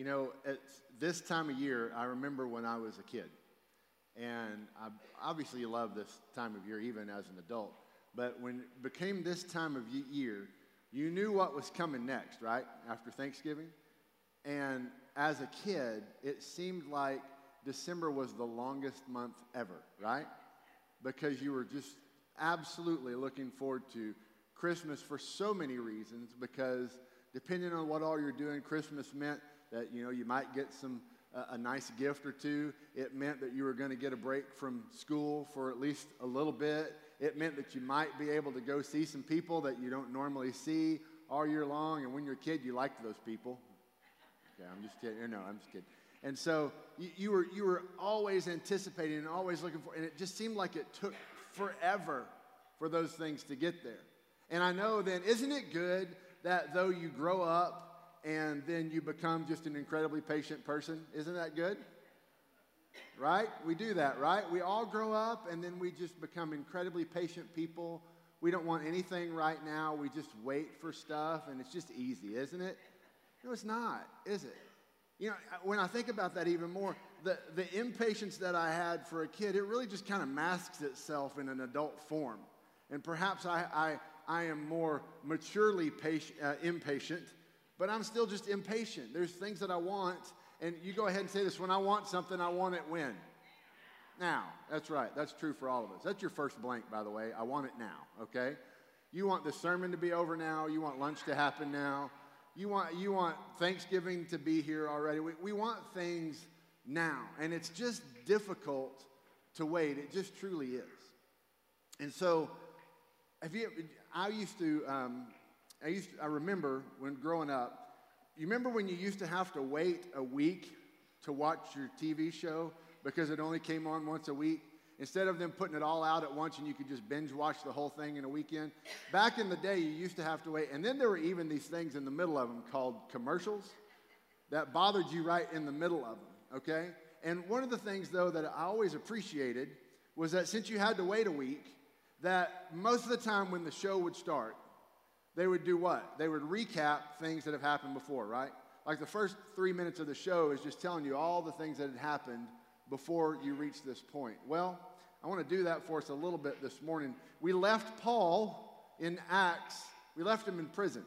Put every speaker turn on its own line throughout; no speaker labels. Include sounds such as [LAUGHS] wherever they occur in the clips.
You know, at this time of year, I remember when I was a kid. And I obviously love this time of year even as an adult. But when it became this time of year, you knew what was coming next, right? After Thanksgiving. And as a kid, it seemed like December was the longest month ever, right? Because you were just absolutely looking forward to Christmas for so many reasons. Because depending on what all you're doing, Christmas meant that you know you might get some uh, a nice gift or two. It meant that you were going to get a break from school for at least a little bit. It meant that you might be able to go see some people that you don't normally see all year long. And when you're a kid, you liked those people. Okay, I'm just kidding. No, I'm just kidding. And so you, you, were, you were always anticipating and always looking for, and it just seemed like it took forever for those things to get there. And I know then, isn't it good that though you grow up and then you become just an incredibly patient person? Isn't that good? Right? We do that, right? We all grow up and then we just become incredibly patient people. We don't want anything right now. We just wait for stuff and it's just easy, isn't it? No, it's not, is it? You know, when I think about that even more, the, the impatience that I had for a kid, it really just kind of masks itself in an adult form. And perhaps I, I, I am more maturely patient, uh, impatient, but I'm still just impatient. There's things that I want, and you go ahead and say this when I want something, I want it when? Now. That's right. That's true for all of us. That's your first blank, by the way. I want it now, okay? You want the sermon to be over now. You want lunch to happen now. You want, you want Thanksgiving to be here already. We, we want things now. And it's just difficult to wait. It just truly is. And so, have you, I used to, um, I used to, I remember when growing up, you remember when you used to have to wait a week to watch your TV show because it only came on once a week? Instead of them putting it all out at once and you could just binge watch the whole thing in a weekend. Back in the day, you used to have to wait. And then there were even these things in the middle of them called commercials that bothered you right in the middle of them, okay? And one of the things, though, that I always appreciated was that since you had to wait a week, that most of the time when the show would start, they would do what? They would recap things that have happened before, right? Like the first three minutes of the show is just telling you all the things that had happened before you reach this point. Well, I want to do that for us a little bit this morning. We left Paul in Acts, we left him in prison.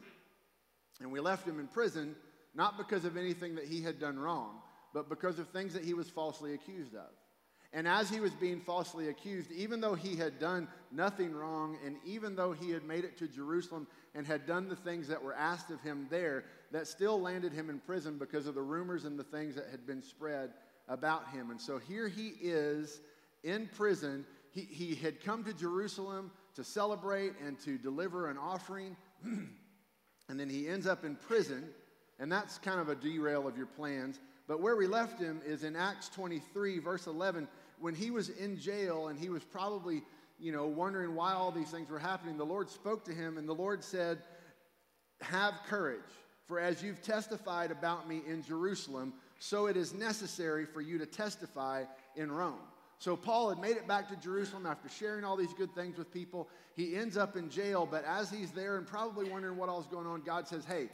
And we left him in prison not because of anything that he had done wrong, but because of things that he was falsely accused of. And as he was being falsely accused, even though he had done nothing wrong, and even though he had made it to Jerusalem and had done the things that were asked of him there, that still landed him in prison because of the rumors and the things that had been spread about him. And so here he is in prison. He, he had come to Jerusalem to celebrate and to deliver an offering, [CLEARS THROAT] and then he ends up in prison, and that's kind of a derail of your plans. But where we left him is in Acts 23, verse 11, when he was in jail and he was probably, you know, wondering why all these things were happening. The Lord spoke to him, and the Lord said, Have courage, for as you've testified about me in Jerusalem, so it is necessary for you to testify in Rome. So Paul had made it back to Jerusalem after sharing all these good things with people. He ends up in jail, but as he's there and probably wondering what all's going on, God says, Hey,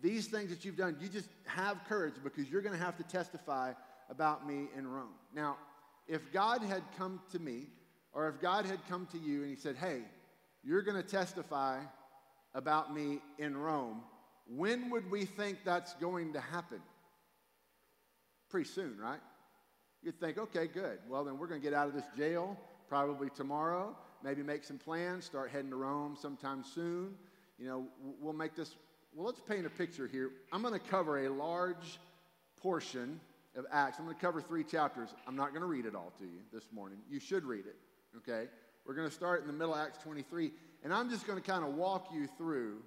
these things that you've done, you just have courage because you're going to have to testify about me in Rome. Now, if God had come to me, or if God had come to you and he said, Hey, you're going to testify about me in Rome, when would we think that's going to happen? Pretty soon, right? You'd think, okay, good. Well, then we're going to get out of this jail probably tomorrow, maybe make some plans, start heading to Rome sometime soon. You know, we'll make this, well, let's paint a picture here. I'm going to cover a large portion of Acts. I'm going to cover three chapters. I'm not going to read it all to you this morning. You should read it, okay? We're going to start in the middle of Acts 23, and I'm just going to kind of walk you through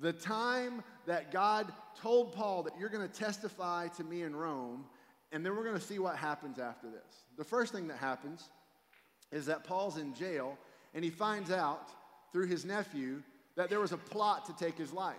the time that God told Paul that you're going to testify to me in Rome and then we're going to see what happens after this. The first thing that happens is that Paul's in jail and he finds out through his nephew that there was a plot to take his life,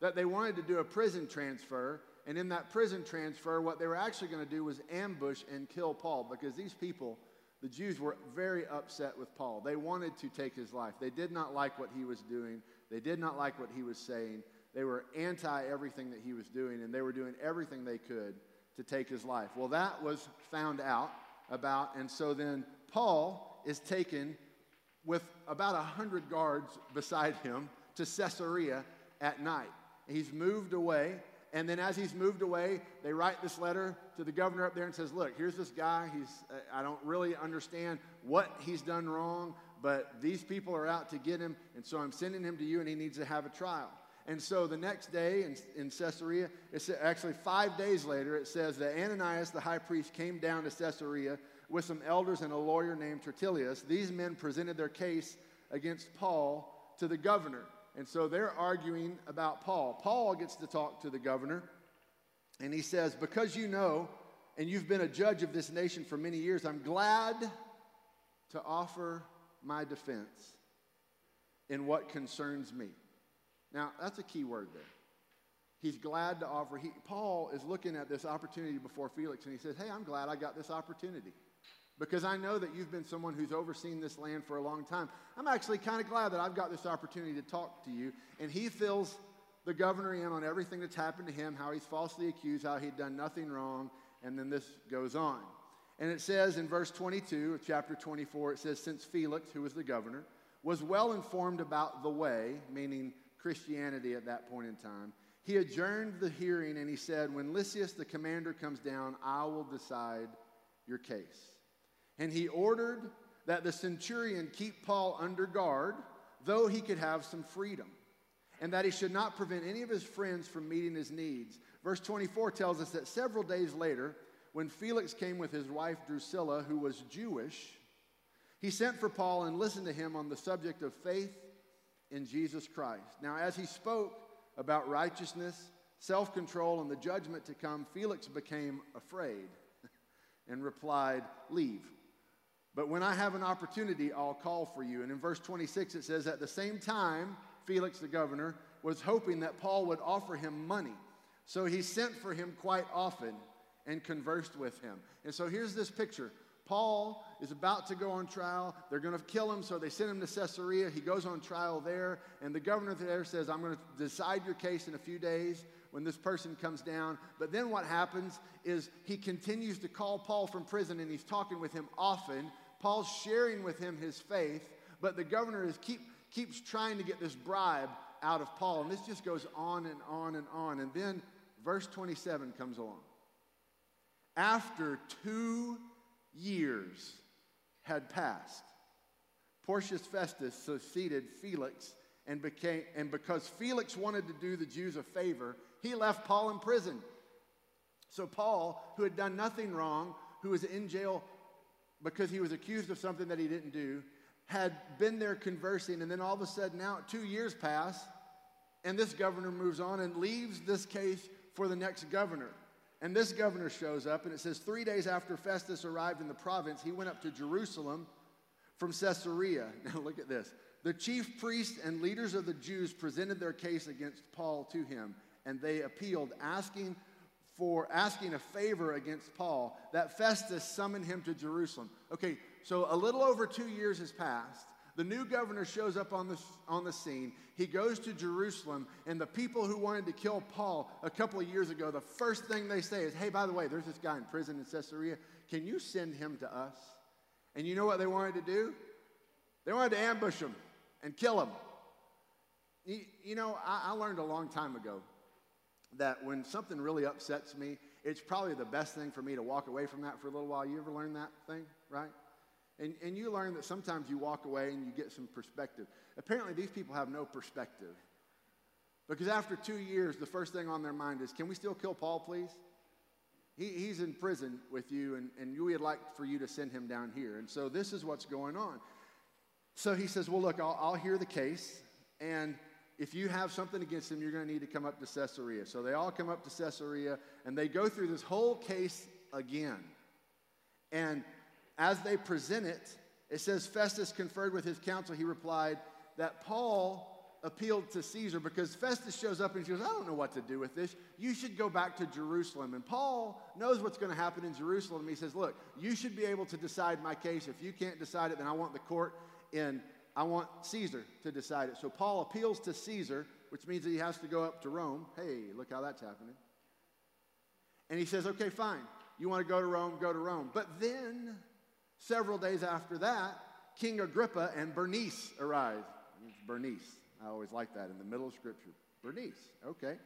that they wanted to do a prison transfer. And in that prison transfer, what they were actually going to do was ambush and kill Paul because these people, the Jews, were very upset with Paul. They wanted to take his life. They did not like what he was doing, they did not like what he was saying. They were anti everything that he was doing, and they were doing everything they could to take his life. Well, that was found out about, and so then Paul is taken with about a hundred guards beside him to Caesarea at night. He's moved away, and then as he's moved away, they write this letter to the governor up there and says, "Look, here's this guy. He's uh, I don't really understand what he's done wrong, but these people are out to get him, and so I'm sending him to you, and he needs to have a trial." And so the next day in, in Caesarea, it's actually five days later, it says that Ananias, the high priest, came down to Caesarea with some elders and a lawyer named Tertullus. These men presented their case against Paul to the governor. And so they're arguing about Paul. Paul gets to talk to the governor, and he says, Because you know, and you've been a judge of this nation for many years, I'm glad to offer my defense in what concerns me. Now, that's a key word there. He's glad to offer. He, Paul is looking at this opportunity before Felix, and he says, Hey, I'm glad I got this opportunity because I know that you've been someone who's overseen this land for a long time. I'm actually kind of glad that I've got this opportunity to talk to you. And he fills the governor in on everything that's happened to him, how he's falsely accused, how he'd done nothing wrong, and then this goes on. And it says in verse 22 of chapter 24, it says, Since Felix, who was the governor, was well informed about the way, meaning Christianity at that point in time, he adjourned the hearing and he said, When Lysias the commander comes down, I will decide your case. And he ordered that the centurion keep Paul under guard, though he could have some freedom, and that he should not prevent any of his friends from meeting his needs. Verse 24 tells us that several days later, when Felix came with his wife Drusilla, who was Jewish, he sent for Paul and listened to him on the subject of faith in Jesus Christ. Now, as he spoke about righteousness, self control, and the judgment to come, Felix became afraid and replied, Leave. But when I have an opportunity, I'll call for you. And in verse 26, it says, At the same time, Felix the governor was hoping that Paul would offer him money. So he sent for him quite often and conversed with him. And so here's this picture Paul is about to go on trial. They're going to kill him, so they send him to Caesarea. He goes on trial there, and the governor there says, I'm going to decide your case in a few days when this person comes down. But then what happens is he continues to call Paul from prison, and he's talking with him often. Paul's sharing with him his faith, but the governor is keep, keeps trying to get this bribe out of Paul. And this just goes on and on and on. And then verse 27 comes along. After two years had passed. Porcius Festus succeeded Felix and became and because Felix wanted to do the Jews a favor, he left Paul in prison. So Paul, who had done nothing wrong, who was in jail because he was accused of something that he didn't do, had been there conversing, and then all of a sudden now two years pass, and this governor moves on and leaves this case for the next governor. And this governor shows up, and it says, Three days after Festus arrived in the province, he went up to Jerusalem from Caesarea. [LAUGHS] Now, look at this. The chief priests and leaders of the Jews presented their case against Paul to him, and they appealed, asking for asking a favor against Paul that Festus summoned him to Jerusalem. Okay, so a little over two years has passed. The new governor shows up on the, on the scene. He goes to Jerusalem, and the people who wanted to kill Paul a couple of years ago, the first thing they say is, Hey, by the way, there's this guy in prison in Caesarea. Can you send him to us? And you know what they wanted to do? They wanted to ambush him and kill him. You, you know, I, I learned a long time ago that when something really upsets me, it's probably the best thing for me to walk away from that for a little while. You ever learn that thing, right? And, and you learn that sometimes you walk away and you get some perspective. Apparently, these people have no perspective. Because after two years, the first thing on their mind is, can we still kill Paul, please? He, he's in prison with you, and, and we would like for you to send him down here. And so this is what's going on. So he says, Well, look, I'll, I'll hear the case, and if you have something against him, you're going to need to come up to Caesarea. So they all come up to Caesarea, and they go through this whole case again. And as they present it, it says Festus conferred with his council. He replied that Paul appealed to Caesar because Festus shows up and he goes, I don't know what to do with this. You should go back to Jerusalem. And Paul knows what's going to happen in Jerusalem. He says, Look, you should be able to decide my case. If you can't decide it, then I want the court in, I want Caesar to decide it. So Paul appeals to Caesar which means that he has to go up to Rome. Hey, look how that's happening. And he says, okay, fine. You want to go to Rome? Go to Rome. But then, several days after that, King Agrippa and Bernice arrive. Bernice. I always like that in the middle of Scripture. Bernice, okay.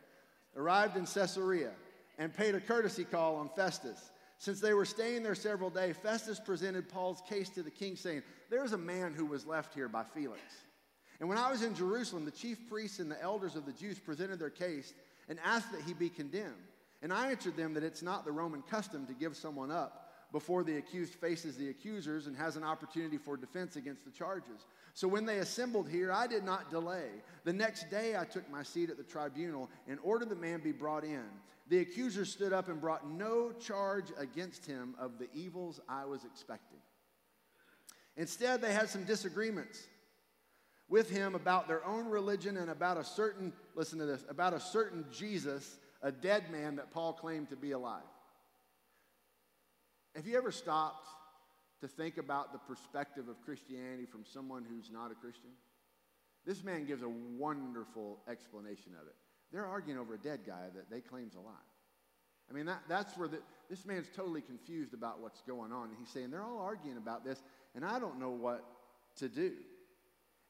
Arrived in Caesarea and paid a courtesy call on Festus. Since they were staying there several days, Festus presented Paul's case to the king, saying, There's a man who was left here by Felix. And when I was in Jerusalem, the chief priests and the elders of the Jews presented their case and asked that he be condemned. And I answered them that it's not the Roman custom to give someone up before the accused faces the accusers and has an opportunity for defense against the charges. So when they assembled here, I did not delay. The next day I took my seat at the tribunal and ordered the man be brought in. The accusers stood up and brought no charge against him of the evils I was expecting. Instead, they had some disagreements with him about their own religion and about a certain, listen to this, about a certain Jesus, a dead man that Paul claimed to be alive. Have you ever stopped to think about the perspective of Christianity from someone who's not a Christian? This man gives a wonderful explanation of it. They're arguing over a dead guy that they claim's alive. I mean, that, that's where the, this man's totally confused about what's going on. And he's saying, they're all arguing about this, and I don't know what to do.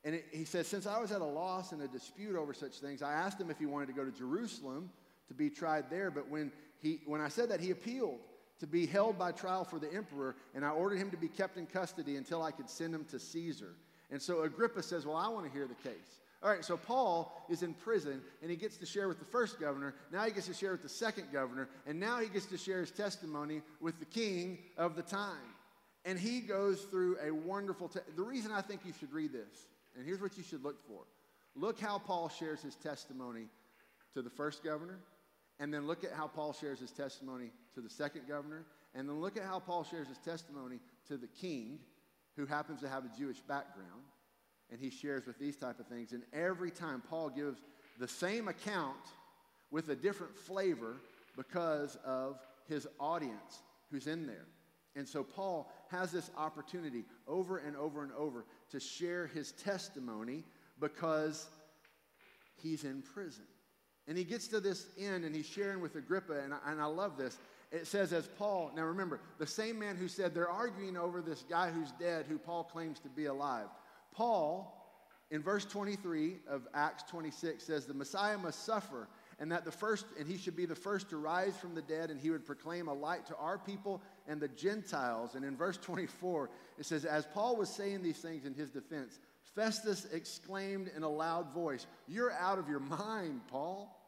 And it, he says, since I was at a loss and a dispute over such things, I asked him if he wanted to go to Jerusalem to be tried there. But when, he, when I said that, he appealed to be held by trial for the emperor, and I ordered him to be kept in custody until I could send him to Caesar. And so Agrippa says, Well, I want to hear the case. All right, so Paul is in prison and he gets to share with the first governor. Now he gets to share with the second governor. And now he gets to share his testimony with the king of the time. And he goes through a wonderful. Te- the reason I think you should read this, and here's what you should look for look how Paul shares his testimony to the first governor, and then look at how Paul shares his testimony to the second governor, and then look at how Paul shares his testimony to the king, who happens to have a Jewish background, and he shares with these type of things. And every time Paul gives the same account with a different flavor because of his audience who's in there. And so Paul has this opportunity over and over and over to share his testimony because he's in prison. And he gets to this end and he's sharing with Agrippa, and I, and I love this. It says, as Paul, now remember, the same man who said they're arguing over this guy who's dead, who Paul claims to be alive. Paul, in verse 23 of Acts 26, says, The Messiah must suffer, and that the first, and he should be the first to rise from the dead, and he would proclaim a light to our people and the Gentiles. And in verse 24, it says, As Paul was saying these things in his defense, Festus exclaimed in a loud voice, You're out of your mind, Paul.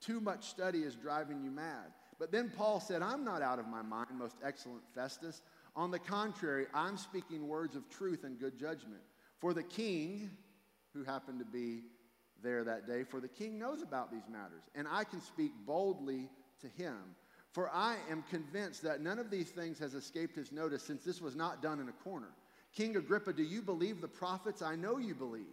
Too much study is driving you mad. But then Paul said, I'm not out of my mind, most excellent Festus. On the contrary, I'm speaking words of truth and good judgment. For the king, who happened to be there that day, for the king knows about these matters, and I can speak boldly to him. For I am convinced that none of these things has escaped his notice, since this was not done in a corner. King Agrippa, do you believe the prophets? I know you believe.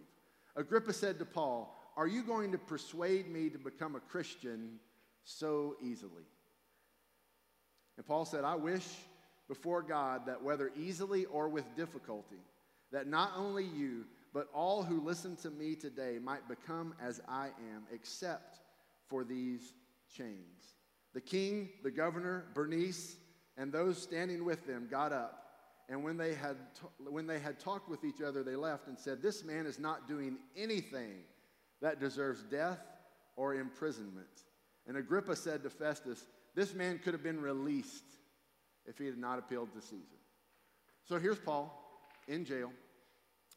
Agrippa said to Paul, Are you going to persuade me to become a Christian so easily? And Paul said, I wish before God that whether easily or with difficulty, that not only you, but all who listen to me today might become as I am, except for these chains. The king, the governor, Bernice, and those standing with them got up and when they, had when they had talked with each other, they left and said, This man is not doing anything that deserves death or imprisonment. And Agrippa said to Festus, This man could have been released if he had not appealed to Caesar. So here's Paul in jail,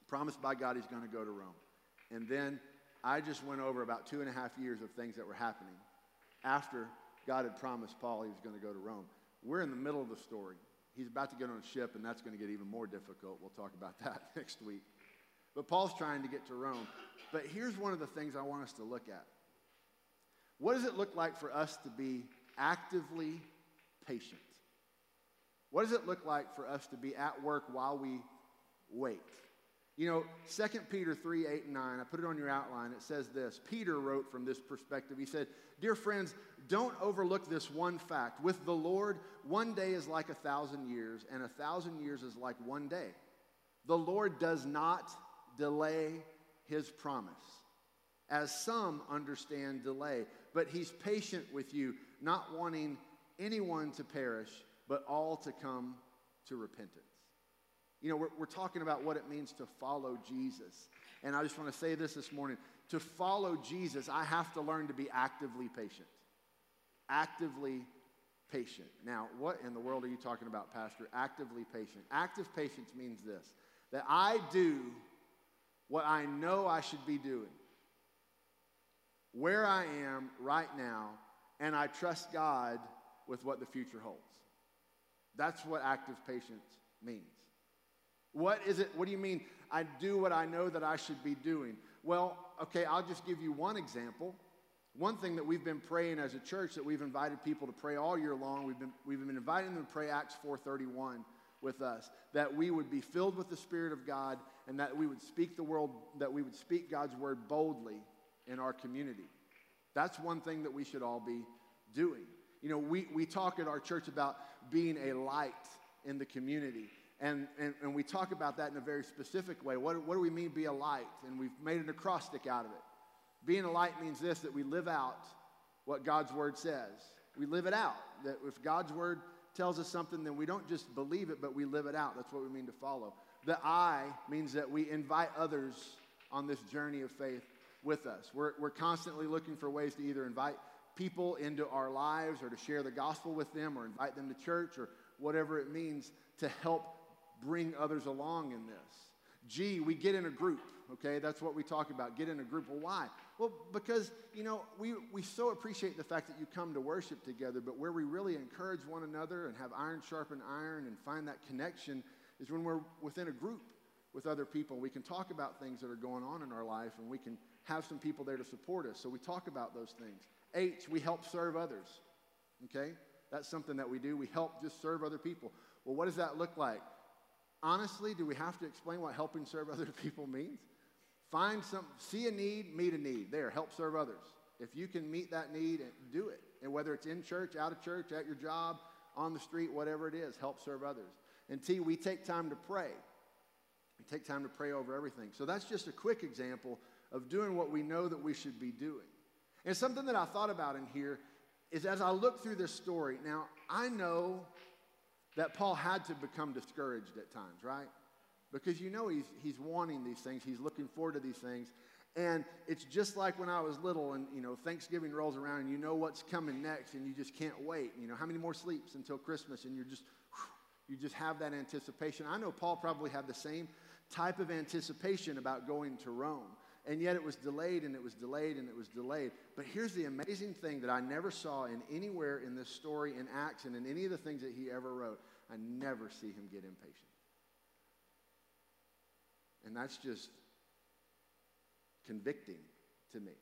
promised by God he's going to go to Rome. And then I just went over about two and a half years of things that were happening after God had promised Paul he was going to go to Rome. We're in the middle of the story. He's about to get on a ship, and that's going to get even more difficult. We'll talk about [LAUGHS] that next week. But Paul's trying to get to Rome. But here's one of the things I want us to look at. What does it look like for us to be actively patient? What does it look like for us to be at work while we wait? You know, 2 Peter 3 8 and 9, I put it on your outline. It says this Peter wrote from this perspective. He said, Dear friends, don't overlook this one fact. With the Lord, one day is like a thousand years, and a thousand years is like one day. The Lord does not delay his promise, as some understand delay. But he's patient with you, not wanting anyone to perish, but all to come to repentance. You know, we're, we're talking about what it means to follow Jesus. And I just want to say this this morning to follow Jesus, I have to learn to be actively patient. Actively patient. Now, what in the world are you talking about, Pastor? Actively patient. Active patience means this that I do what I know I should be doing, where I am right now, and I trust God with what the future holds. That's what active patience means. What is it? What do you mean? I do what I know that I should be doing. Well, okay, I'll just give you one example. One thing that we've been praying as a church that we've invited people to pray all year long, we've been, we've been inviting them to pray Acts 431 with us, that we would be filled with the Spirit of God and that we would speak the world, that we would speak God's word boldly in our community. That's one thing that we should all be doing. You know, we, we talk at our church about being a light in the community. And, and, and we talk about that in a very specific way. What, what do we mean be a light? And we've made an acrostic out of it. Being a light means this that we live out what God's word says. We live it out. That if God's word tells us something, then we don't just believe it, but we live it out. That's what we mean to follow. The I means that we invite others on this journey of faith with us. We're, we're constantly looking for ways to either invite people into our lives or to share the gospel with them or invite them to church or whatever it means to help bring others along in this. G, we get in a group, okay? That's what we talk about. Get in a group. Well, why? Well, because, you know, we, we so appreciate the fact that you come to worship together, but where we really encourage one another and have iron sharpen iron and find that connection is when we're within a group with other people. We can talk about things that are going on in our life and we can have some people there to support us. So we talk about those things. H, we help serve others, okay? That's something that we do. We help just serve other people. Well, what does that look like? Honestly, do we have to explain what helping serve other [LAUGHS] people means? Find some, see a need, meet a need. There, help serve others. If you can meet that need, do it. And whether it's in church, out of church, at your job, on the street, whatever it is, help serve others. And T, we take time to pray. We take time to pray over everything. So that's just a quick example of doing what we know that we should be doing. And something that I thought about in here is as I look through this story, now I know that Paul had to become discouraged at times, right? Because you know he's, he's wanting these things, he's looking forward to these things. And it's just like when I was little and, you know, Thanksgiving rolls around and you know what's coming next and you just can't wait. You know, how many more sleeps until Christmas and you're just, you just have that anticipation. I know Paul probably had the same type of anticipation about going to Rome. And yet it was delayed and it was delayed and it was delayed. But here's the amazing thing that I never saw in anywhere in this story in Acts and in any of the things that he ever wrote. I never see him get impatient. And that's just convicting to me.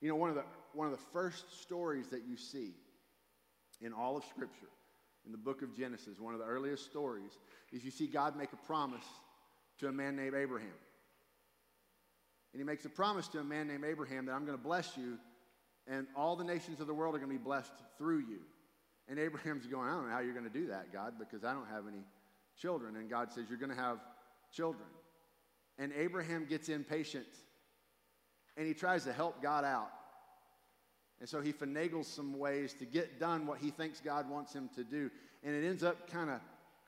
You know, one of the, one of the first stories that you see in all of Scripture, in the book of Genesis, one of the earliest stories, is you see God make a promise to a man named Abraham. And he makes a promise to a man named Abraham that I'm going to bless you, and all the nations of the world are going to be blessed through you. And Abraham's [LAUGHS] going, I don't know how you're going to do that, God, because I don't have any children. And God says, You're going to have children. And Abraham gets impatient and he tries to help God out. And so he finagles some ways to get done what he thinks God wants him to do. And it ends up kind of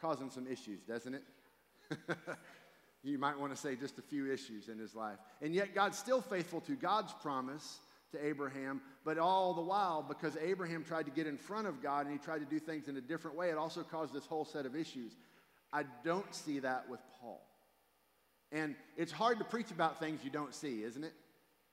causing some issues, doesn't it? [LAUGHS] you might want to say just a few issues in his life. And yet God's still faithful to God's promise to Abraham, but all the while, because Abraham tried to get in front of God and he tried to do things in a different way, it also caused this whole set of issues. I don't see that with Paul. And it's hard to preach about things you don't see, isn't it?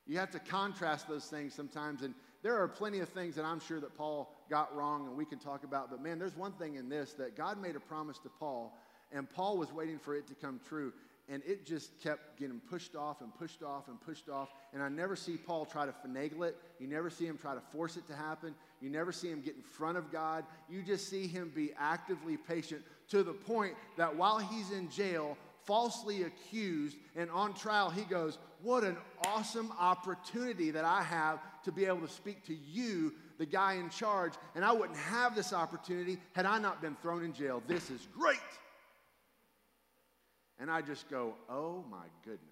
You have to contrast those things sometimes. And there are plenty of things that I'm sure that Paul got wrong and we can talk about. But man, there's one thing in this that God made a promise to Paul, and Paul was waiting for it to come true and it just kept getting pushed off and pushed off and pushed off. And I never see Paul try to finagle it. You never see him try to force it to happen. You never see him get in front of God. You just see him be actively patient to the point that while he's in jail, falsely accused and on trial, he goes, What an awesome opportunity that I have to be able to speak to you, the guy in charge. And I wouldn't have this opportunity had I not been thrown in jail. This is great. And I just go, oh my goodness.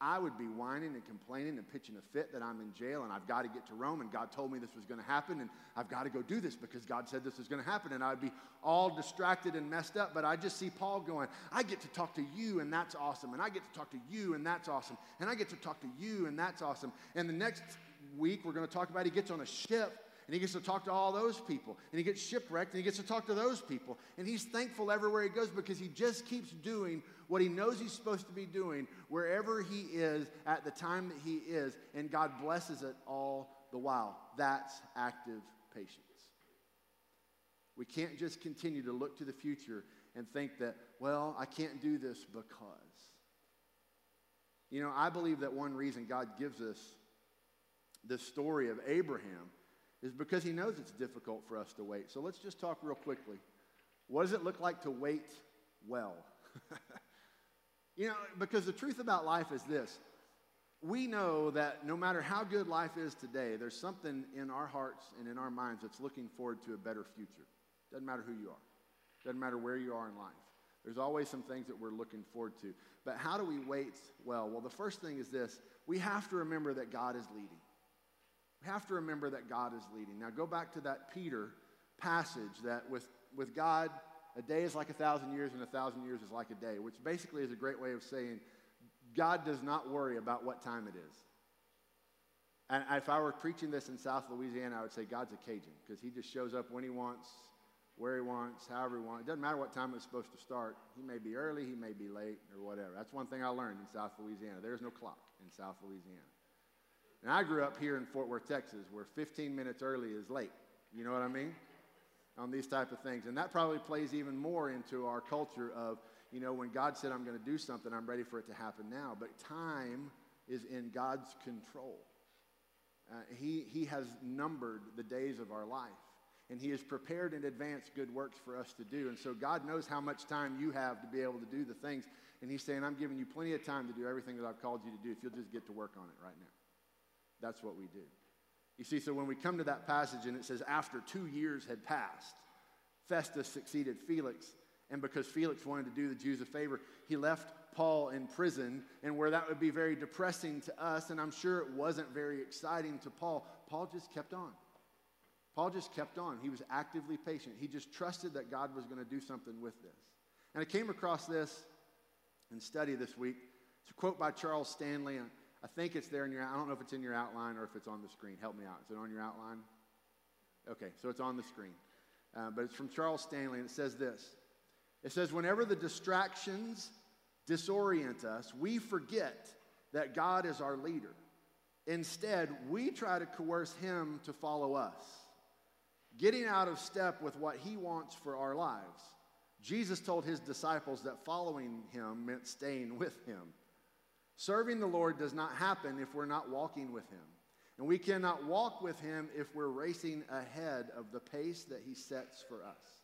I would be whining and complaining and pitching a fit that I'm in jail and I've got to get to Rome and God told me this was going to happen and I've got to go do this because God said this was going to happen. And I'd be all distracted and messed up. But I just see Paul going, I get to talk to you and that's awesome. And I get to talk to you and that's awesome. And I get to talk to you and that's awesome. And the next week, we're going to talk about he gets on a ship and he gets to talk to all those people. And he gets shipwrecked and he gets to talk to those people. And he's thankful everywhere he goes because he just keeps doing what he knows he's supposed to be doing wherever he is at the time that he is. And God blesses it all the while. That's active patience. We can't just continue to look to the future and think that, well, I can't do this because. You know, I believe that one reason God gives us this story of Abraham is because he knows it's difficult for us to wait. So let's just talk real quickly. What does it look like to wait well? [LAUGHS] you know, because the truth about life is this we know that no matter how good life is today, there's something in our hearts and in our minds that's looking forward to a better future. Doesn't matter who you are, doesn't matter where you are in life. There's always some things that we're looking forward to. But how do we wait well? Well, the first thing is this we have to remember that God is leading. We have to remember that God is leading. Now, go back to that Peter passage that with, with God, a day is like a thousand years, and a thousand years is like a day, which basically is a great way of saying God does not worry about what time it is. And if I were preaching this in South Louisiana, I would say God's a Cajun because he just shows up when he wants, where he wants, however he wants. It doesn't matter what time it's supposed to start. He may be early, he may be late, or whatever. That's one thing I learned in South Louisiana. There's no clock in South Louisiana. And I grew up here in Fort Worth, Texas, where 15 minutes early is late. You know what I mean? On these type of things. And that probably plays even more into our culture of, you know, when God said, I'm going to do something, I'm ready for it to happen now. But time is in God's control. Uh, he, he has numbered the days of our life. And He has prepared in advance good works for us to do. And so God knows how much time you have to be able to do the things. And He's saying, I'm giving you plenty of time to do everything that I've called you to do if you'll just get to work on it right now. That's what we do. You see, so when we come to that passage and it says, after two years had passed, Festus succeeded Felix. And because Felix wanted to do the Jews a favor, he left Paul in prison. And where that would be very depressing to us, and I'm sure it wasn't very exciting to Paul, Paul just kept on. Paul just kept on. He was actively patient. He just trusted that God was going to do something with this. And I came across this in study this week. It's a quote by Charles Stanley. I think it's there in your, I don't know if it's in your outline or if it's on the screen. Help me out. Is it on your outline? Okay, so it's on the screen. Uh, but it's from Charles Stanley, and it says this It says, Whenever the distractions disorient us, we forget that God is our leader. Instead, we try to coerce him to follow us, getting out of step with what he wants for our lives. Jesus told his disciples that following him meant staying with him. Serving the Lord does not happen if we're not walking with Him. And we cannot walk with Him if we're racing ahead of the pace that He sets for us.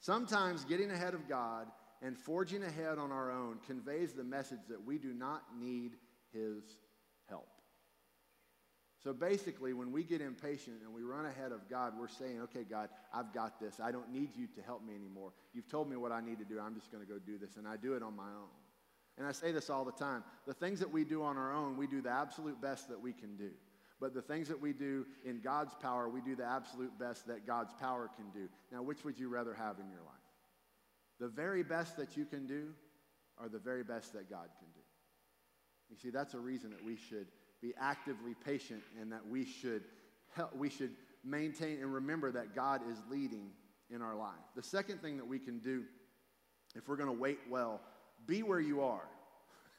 Sometimes getting ahead of God and forging ahead on our own conveys the message that we do not need His help. So basically, when we get impatient and we run ahead of God, we're saying, okay, God, I've got this. I don't need you to help me anymore. You've told me what I need to do. I'm just going to go do this. And I do it on my own. And I say this all the time the things that we do on our own, we do the absolute best that we can do. But the things that we do in God's power, we do the absolute best that God's power can do. Now, which would you rather have in your life? The very best that you can do or the very best that God can do? You see, that's a reason that we should be actively patient and that we should help, we should maintain and remember that God is leading in our life. The second thing that we can do if we're going to wait well be where you are.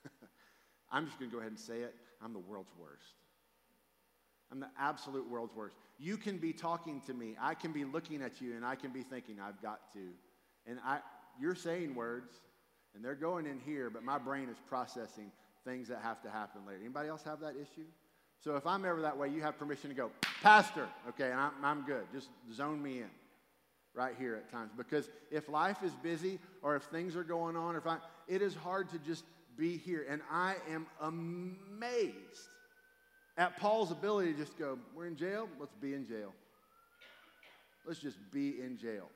[LAUGHS] I'm just going to go ahead and say it. I'm the world's worst. I'm the absolute world's worst. You can be talking to me. I can be looking at you, and I can be thinking, I've got to. And I, you're saying words, and they're going in here, but my brain is processing things that have to happen later. Anybody else have that issue? So if I'm ever that way, you have permission to go, Pastor, okay, and I'm, I'm good. Just zone me in right here at times. Because if life is busy or if things are going on, or if I, it is hard to just be here. And I am amazed at Paul's ability to just go, We're in jail, let's be in jail. Let's just be in jail.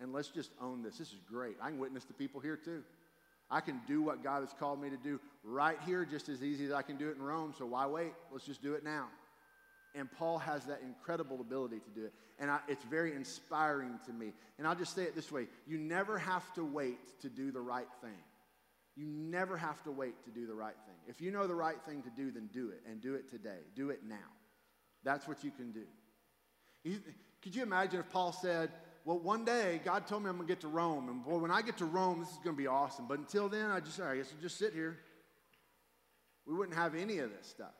And let's just own this. This is great. I can witness to people here too. I can do what God has called me to do right here just as easy as I can do it in Rome, so why wait? Let's just do it now. And Paul has that incredible ability to do it. And I, it's very inspiring to me. And I'll just say it this way you never have to wait to do the right thing. You never have to wait to do the right thing. If you know the right thing to do, then do it and do it today. Do it now. That's what you can do. You, could you imagine if Paul said, Well, one day God told me I'm going to get to Rome, and boy, when I get to Rome, this is going to be awesome. But until then, I just, I guess I'll just sit here. We wouldn't have any of this stuff.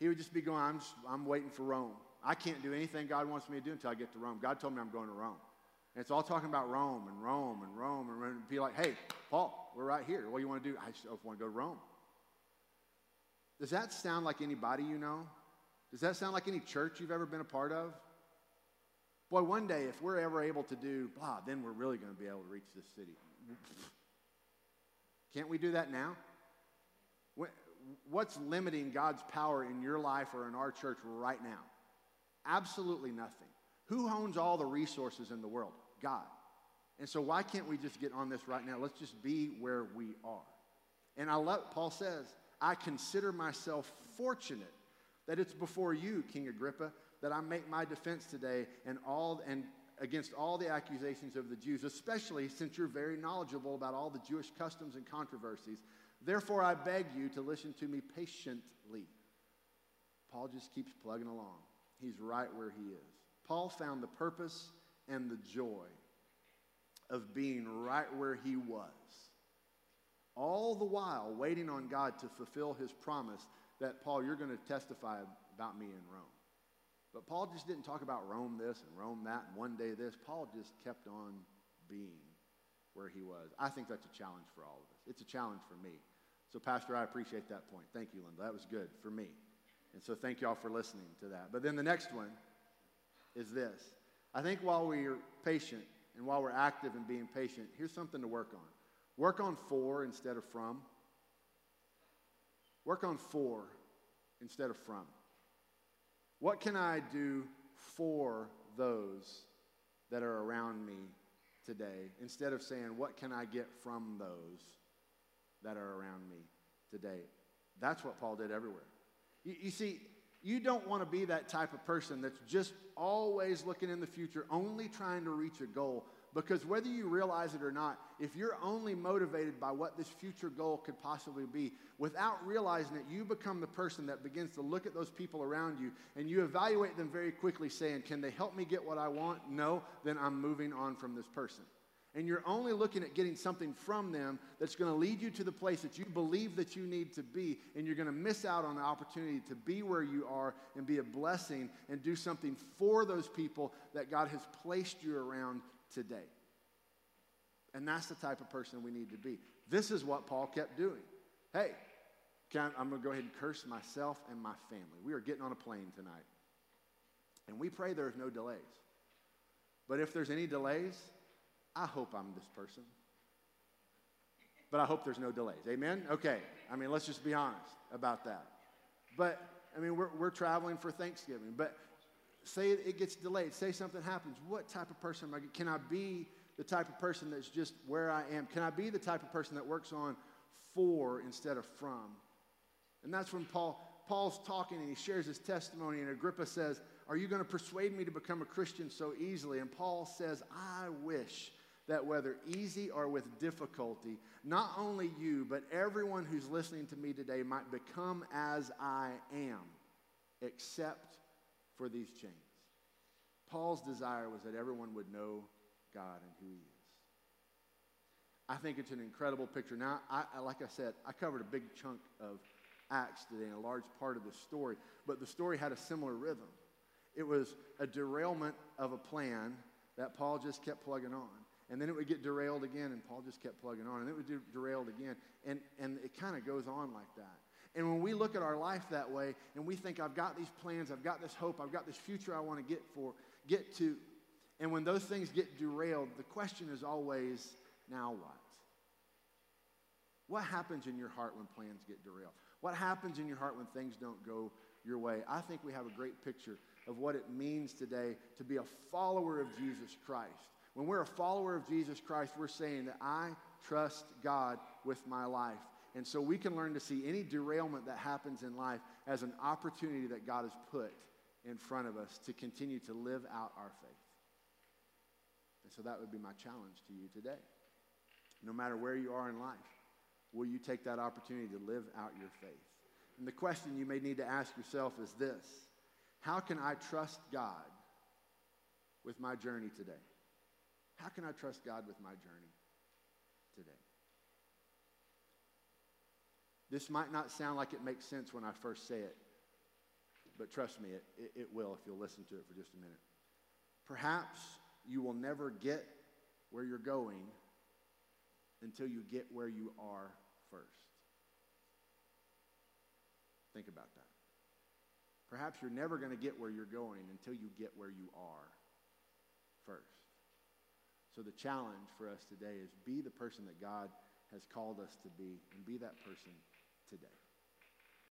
He would just be going, I'm, just, I'm waiting for Rome. I can't do anything God wants me to do until I get to Rome. God told me I'm going to Rome. And it's all talking about Rome and Rome and Rome and Rome. Be like, hey, Paul, we're right here. What do you want to do? I just want to go to Rome. Does that sound like anybody you know? Does that sound like any church you've ever been a part of? Boy, one day, if we're ever able to do blah, then we're really going to be able to reach this city. Can't we do that now? What's limiting God's power in your life or in our church right now? Absolutely nothing. Who owns all the resources in the world? God. And so why can't we just get on this right now? Let's just be where we are. And I love Paul says, I consider myself fortunate that it's before you, King Agrippa, that I make my defense today and all and against all the accusations of the Jews, especially since you're very knowledgeable about all the Jewish customs and controversies. Therefore, I beg you to listen to me patiently. Paul just keeps plugging along. He's right where he is. Paul found the purpose and the joy of being right where he was, all the while waiting on God to fulfill his promise that, Paul, you're going to testify about me in Rome. But Paul just didn't talk about Rome this and Rome that and one day this. Paul just kept on being where he was. I think that's a challenge for all of us. It's a challenge for me. So, Pastor, I appreciate that point. Thank you, Linda. That was good for me. And so, thank you all for listening to that. But then the next one is this I think while we're patient and while we're active in being patient, here's something to work on work on for instead of from. Work on for instead of from. What can I do for those that are around me today instead of saying, What can I get from those that are around me today? That's what Paul did everywhere. You, you see, you don't want to be that type of person that's just always looking in the future, only trying to reach a goal. Because whether you realize it or not, if you're only motivated by what this future goal could possibly be, without realizing it, you become the person that begins to look at those people around you and you evaluate them very quickly, saying, Can they help me get what I want? No, then I'm moving on from this person and you're only looking at getting something from them that's going to lead you to the place that you believe that you need to be, and you're going to miss out on the opportunity to be where you are and be a blessing and do something for those people that God has placed you around today. And that's the type of person we need to be. This is what Paul kept doing. Hey, I, I'm going to go ahead and curse myself and my family. We are getting on a plane tonight. And we pray there's no delays. But if there's any delays, I hope I'm this person. But I hope there's no delays. Amen? Okay. I mean, let's just be honest about that. But, I mean, we're, we're traveling for Thanksgiving. But say it gets delayed. Say something happens. What type of person am I? Can I be the type of person that's just where I am? Can I be the type of person that works on for instead of from? And that's when Paul Paul's talking and he shares his testimony, and Agrippa says, Are you going to persuade me to become a Christian so easily? And Paul says, I wish that whether easy or with difficulty, not only you, but everyone who's listening to me today might become as I am, except for these chains. Paul's desire was that everyone would know God and who He is. I think it's an incredible picture. Now, I, I, like I said, I covered a big chunk of Acts today and a large part of the story, but the story had a similar rhythm. It was a derailment of a plan that Paul just kept plugging on and then it would get derailed again, and Paul just kept plugging on, and it would get derailed again, and, and it kind of goes on like that. And when we look at our life that way, and we think, I've got these plans, I've got this hope, I've got this future I want to get for, get to, and when those things get derailed, the question is always, now what? What happens in your heart when plans get derailed? What happens in your heart when things don't go your way? I think we have a great picture of what it means today to be a follower of Jesus Christ. When we're a follower of Jesus Christ, we're saying that I trust God with my life. And so we can learn to see any derailment that happens in life as an opportunity that God has put in front of us to continue to live out our faith. And so that would be my challenge to you today. No matter where you are in life, will you take that opportunity to live out your faith? And the question you may need to ask yourself is this How can I trust God with my journey today? How can I trust God with my journey today? This might not sound like it makes sense when I first say it, but trust me, it, it, it, will if you'll listen to it for just a minute. Perhaps you will never get where you're going until you get where you are first. Think about that. Perhaps you're never going to get where you're going until you get where you are. So the challenge for us today is be the person that God has called us to be and be that person today.